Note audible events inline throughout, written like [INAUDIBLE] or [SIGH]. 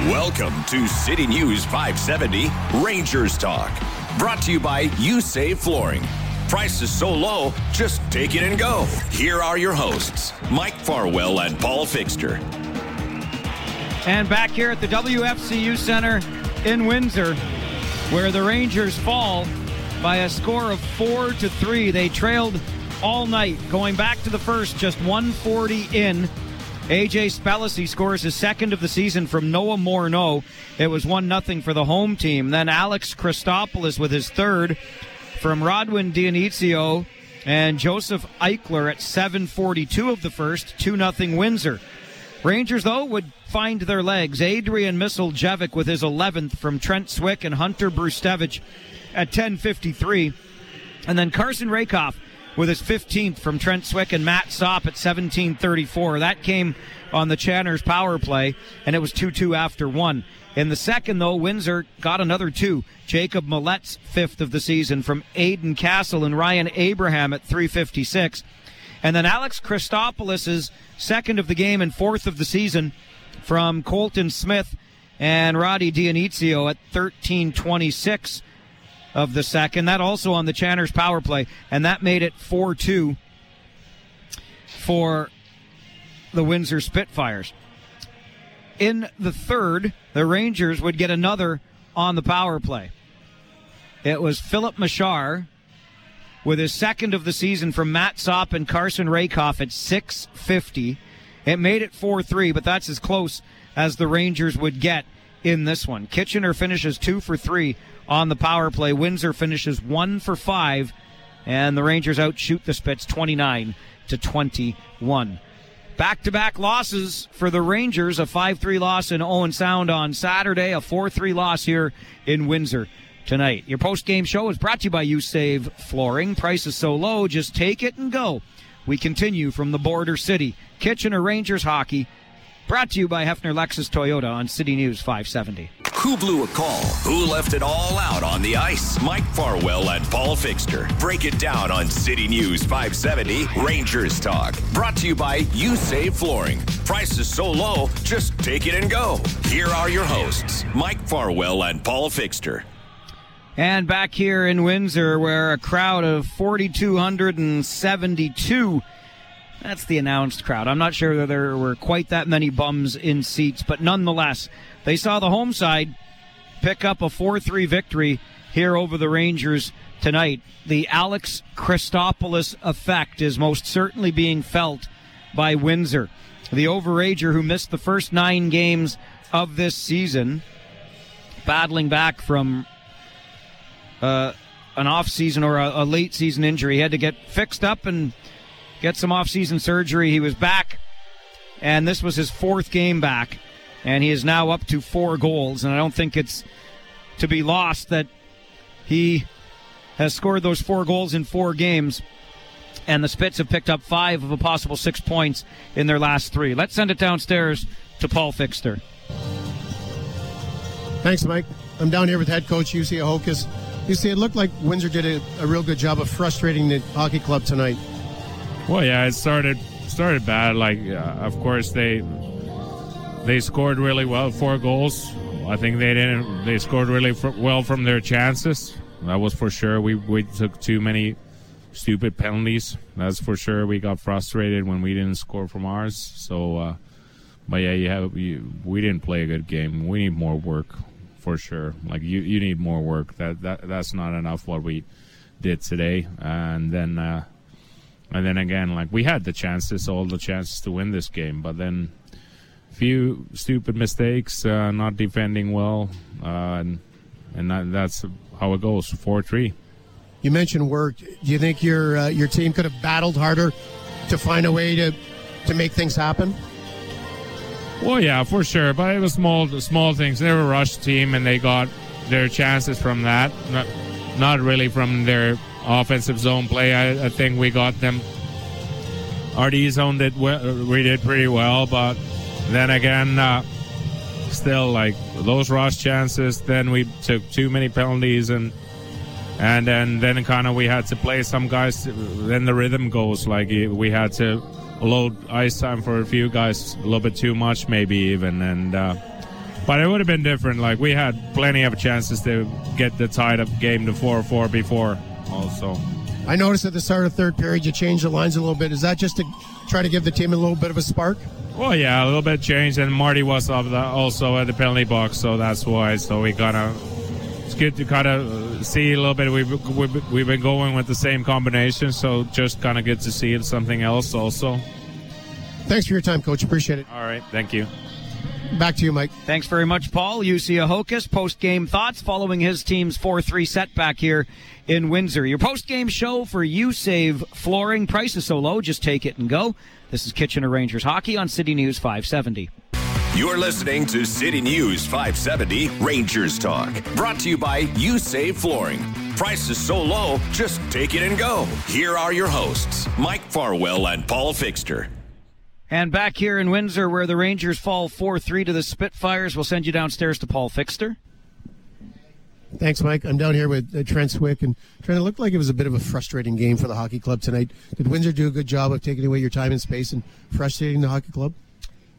Welcome to City News 570 Rangers Talk. Brought to you by You Save Flooring. Prices so low, just take it and go. Here are your hosts, Mike Farwell and Paul Fixter. And back here at the WFCU Center in Windsor, where the Rangers fall by a score of four to three. They trailed all night, going back to the first, just 140 in. AJ Spellacy scores his second of the season from Noah Morneau. It was 1 0 for the home team. Then Alex Christopoulos with his third from Rodwin Dionicio and Joseph Eichler at 742 of the first, 2 0 Windsor. Rangers, though, would find their legs. Adrian Misiljevic with his 11th from Trent Swick and Hunter Brzustewicz at 10.53. And then Carson Rehkopf with his 15th from Trent Swick and Matt Sop at 17.34. That came on the Channers power play, and it was 2-2 after one. In the second, though, Windsor got another two. Jacob Maillet's fifth of the season from Aiden Castle and Ryan Abraham at 356. And then Alex Christopoulos' second of the game and fourth of the season from Colton Smith and Roddy Dionicio at 1326 of the second. That also on the Channers power play, and that made it 4 2 for the Windsor Spitfires. In the third, the Rangers would get another on the power play. It was Filip Mesar with his second of the season from Matt Sop and Carson Rehkopf at 650. It made it 4 3, but that's as close as the Rangers would get in this one. Kitchener finishes 2 for 3 on the power play. Windsor finishes 1 for 5, and the Rangers outshoot the Spits 29 to 21. Back to back losses for the Rangers a 5 3 loss in Owen Sound on Saturday, a 4 3 loss here in Windsor tonight. Your post game show is brought to you by You Save Flooring. Price is so low, just take it and go. We continue from the border city. Kitchener Rangers hockey. Brought to you by Heffner Lexus Toyota on City News 570. Who blew a call? Who left it all out on the ice? Mike Farwell and Paul Fixter. Break it down on City News 570 Rangers Talk. Brought to you by You Save Flooring. Prices so low, just take it and go. Here are your hosts, Mike Farwell and Paul Fixter. And back here in Windsor, where a crowd of 4,272 that's the announced crowd. I'm not sure that there were quite that many bums in seats, but nonetheless, they saw the home side pick up a 4 3 victory here over the Rangers tonight. The Alex Christopoulos effect is most certainly being felt by Windsor. The overager who missed the first nine games of this season, battling back from uh, an off season or a, a late season injury, he had to get fixed up and get some off-season surgery. He was back, and this was his fourth game back, and he is now up to four goals. And I don't think it's to be lost that he has scored those four goals in four games. And the Spits have picked up five of a possible six points in their last three. Let's send it downstairs to Paul Fixter. Thanks, Mike. I'm down here with head coach Jussi Ahokas. You see, it looked like Windsor did a, a real good job of frustrating the hockey club tonight. Well, yeah, it started started bad. Like, uh, of course, they they scored really well, four goals. I think they didn't. They scored really well from their chances. That was for sure. We we took too many stupid penalties. That's for sure. We got frustrated when we didn't score from ours. So, uh, but yeah, you have you, we didn't play a good game. We need more work for sure. Like you, you need more work. That that that's not enough. What we did today, and then. Uh, and then again, like we had the chances, all the chances to win this game, but then a few stupid mistakes, uh, not defending well, uh, and, and that, that's how it goes. Four three. You mentioned work. Do you think your uh, your team could have battled harder to find a way to to make things happen? Well, yeah, for sure. But it was small small things. They were a rush team, and they got their chances from that. Not, not really from their offensive zone play. I, I think we got them. Our D zone did we did pretty well, but then again, uh, still like those rush chances. Then we took too many penalties and and then then kind of we had to play some guys. Then the rhythm goes like we had to load ice time for a few guys a little bit too much maybe even and. Uh, But it would have been different. Like we had plenty of chances to get the tied up game to four four before. Also, I noticed at the start of third period you changed the lines a little bit. Is that just to try to give the team a little bit of a spark? well, yeah, a little bit changed, and Marty was also at the penalty box, so that's why. So we kind of it's good to kind of uh, see a little bit. We've, we've we've been going with the same combination, so just kind of good to see something else also. Thanks for your time, Coach. Appreciate it. All right, thank you. Back to you, Mike. Thanks very much, Paul. Jussi Ahokas post game thoughts following his team's 4 3 setback here in Windsor. Your post game show for You Save Flooring. Price is so low, just take it and go. This is Kitchener Rangers Hockey on City News 570. You're listening to City News 570 Rangers Talk. Brought to you by You Save Flooring. Price is so low, just take it and go. Here are your hosts, Mike Farwell and Paul Fixter. And back here in Windsor, where the Rangers fall 4 3 to the Spitfires, we'll send you downstairs to Paul Fixter. Thanks, Mike. I'm down here with uh, Trent Swick, and Trent, it looked like it was a bit of a frustrating game for the hockey club tonight. Did Windsor do a good job of taking away your time and space and frustrating the hockey club?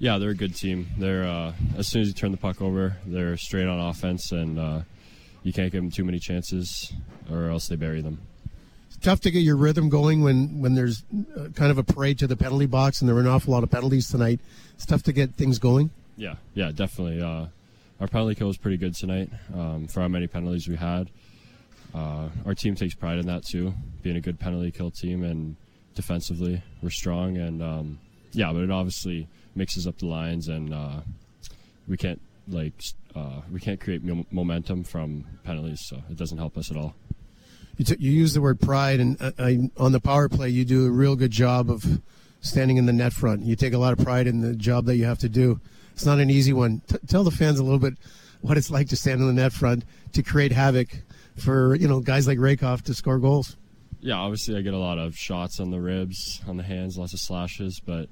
Yeah, they're a good team. They're uh, as soon as you turn the puck over, they're straight on offense, and uh, you can't give them too many chances, or else they bury them. Tough to get your rhythm going when when there's uh, kind of a parade to the penalty box, and there were an awful lot of penalties tonight. It's tough to get things going. Yeah, yeah, definitely. Uh, our penalty kill was pretty good tonight um, for how many penalties we had. Uh, our team takes pride in that too, being a good penalty kill team, and defensively we're strong. And um, yeah, but it obviously mixes up the lines, and uh, we can't like uh, we can't create momentum from penalties, so it doesn't help us at all. You, t- you use the word pride, and uh, I, on the power play, you do a real good job of standing in the net front. You take a lot of pride in the job that you have to do. It's not an easy one. T- tell the fans a little bit what it's like to stand in the net front to create havoc for you know guys like Rehkopf to score goals. Yeah, obviously I get a lot of shots on the ribs, on the hands, lots of slashes, but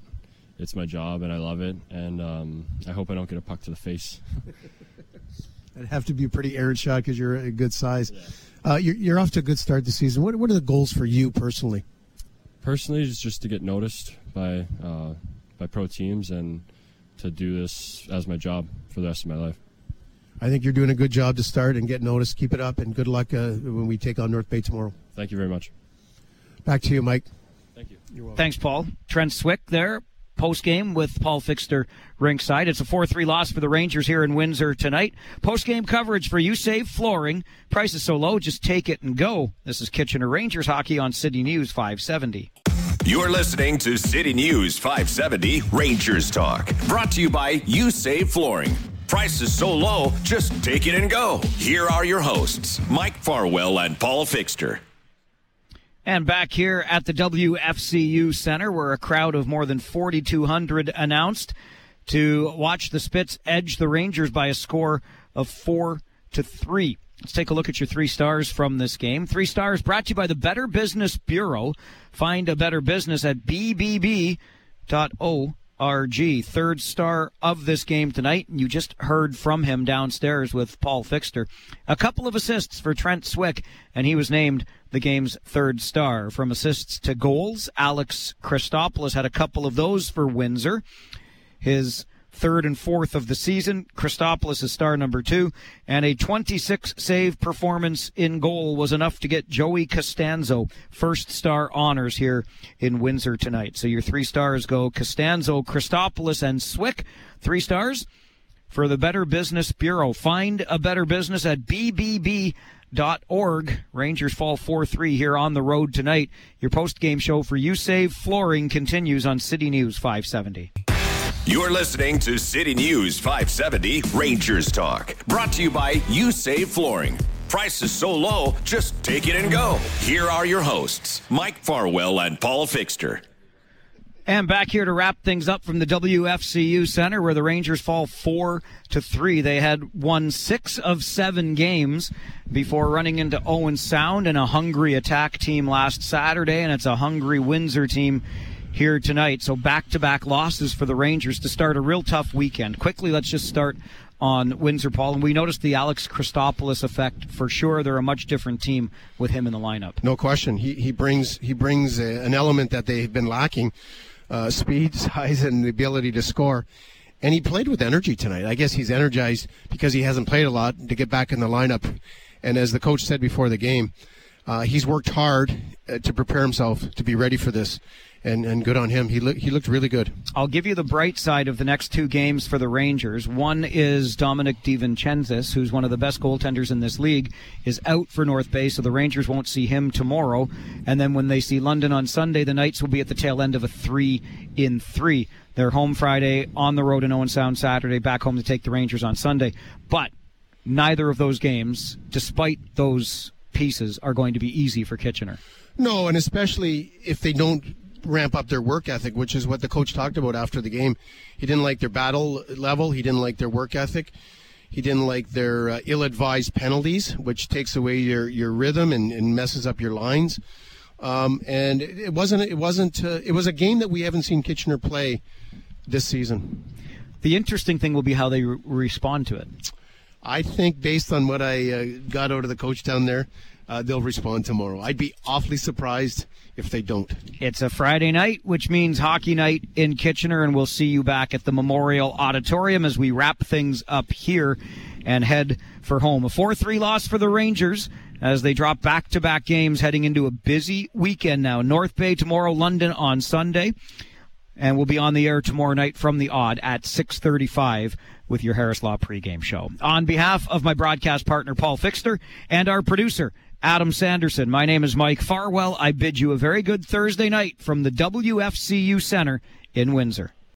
it's my job and I love it, and um, I hope I don't get a puck to the face. [LAUGHS] It'd have to be a pretty errant shot because you're a good size. Uh, you're, you're off to a good start this season. What, what are the goals for you personally? Personally, it's just to get noticed by uh, by pro teams and to do this as my job for the rest of my life. I think you're doing a good job to start and get noticed. Keep it up, and good luck uh, when we take on North Bay tomorrow. Thank you very much. Back to you, Mike. Thank you. You're well thanks, Paul. Trent Swick there, post game with Paul Fixter ringside. It's a 4 3 loss for the Rangers here in Windsor tonight. Post game coverage for You Save Flooring. Price is so low, just take it and go. This is Kitchener Rangers hockey on City News 570. You're listening to City News 570 Rangers Talk. Brought to you by You Save Flooring. Price is so low, just take it and go. Here are your hosts, Mike Farwell and Paul Fixter. And back here at the WFCU Center, where a crowd of more than 4,200 announced to watch the Spits edge the Rangers by a score of four to three. Let's take a look at your three stars from this game. Three stars brought to you by the Better Business Bureau. Find a better business at bbb.org. Third star of this game tonight. And you just heard from him downstairs with Paul Fixter. A couple of assists for Trent Swick, and he was named the game's third star. From assists to goals, Alex Christopoulos had a couple of those for Windsor. His third and fourth of the season. Christopoulos is star number two, and a 26 save performance in goal was enough to get Joey Costanzo first star honors here in Windsor tonight. So your three stars go Costanzo, Christopoulos, and Swick. Three stars for the Better Business Bureau. Find a better business at BBB dot org. Rangers fall 4-3 here on the road tonight. Your post-game show for You Save Flooring continues on City News 570. You're listening to City News 570 Rangers Talk. Brought to you by You Save Flooring. Price is so low, just take it and go. Here are your hosts, Mike Farwell and Paul Fixter. And back here to wrap things up from the WFCU Center, where the Rangers fall four to three. They had won six of seven games before running into Owen Sound and a hungry attack team last Saturday, and it's a hungry Windsor team here tonight. So back to back losses for the Rangers to start a real tough weekend. Quickly, let's just start on Windsor, Paul. And we noticed the Alex Christopoulos effect for sure. They're a much different team with him in the lineup. No question. He he brings he brings a, an element that they've been lacking: uh, speed, [LAUGHS] size, and the ability to score. and he played with energy tonight. I guess he's energized because he hasn't played a lot to get back in the lineup. And as the coach said before the game, uh, he's worked hard uh, to prepare himself to be ready for this and, and good on him. He looked he looked really good. I'll give you the bright side of the next two games for the Rangers. One is Dominic DiVincentis, who's one of the best goaltenders in this league, is out for North Bay, so the Rangers won't see him tomorrow. And then when they see London on Sunday, the Knights will be at the tail end of a three in three. They're home Friday, on the road in Owen Sound Saturday, back home to take the Rangers on Sunday. But neither of those games, despite those pieces, are going to be easy for Kitchener. No, and especially if they don't ramp up their work ethic, which is what the coach talked about after the game. He didn't like their battle level. He didn't like their work ethic. He didn't like their uh, ill-advised penalties, which takes away your, your rhythm and, and messes up your lines. Um, and it wasn't. It wasn't. Uh, it was a game that we haven't seen Kitchener play this season. The interesting thing will be how they re- respond to it. I think, based on what I uh, got out of the coach down there, uh, they'll respond tomorrow. I'd be awfully surprised if they don't. It's a Friday night, which means hockey night in Kitchener, and we'll see you back at the Memorial Auditorium as we wrap things up here and head for home. A 4 3 loss for the Rangers as they drop back to back games heading into a busy weekend now. North Bay tomorrow, London on Sunday. And we'll be on the air tomorrow night from the Aud at 635 with your Harris Law pregame show. On behalf of my broadcast partner, Paul Fixter, and our producer, Adam Sanderson. My name is Mike Farwell. I bid you a very good Thursday night from the WFCU Center in Windsor.